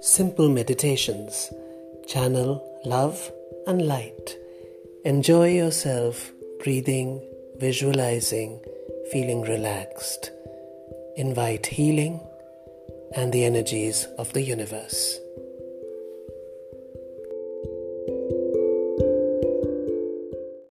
Simple Meditations Channel Love and Light. Enjoy yourself breathing, visualizing, feeling relaxed. Invite healing and the energies of the universe.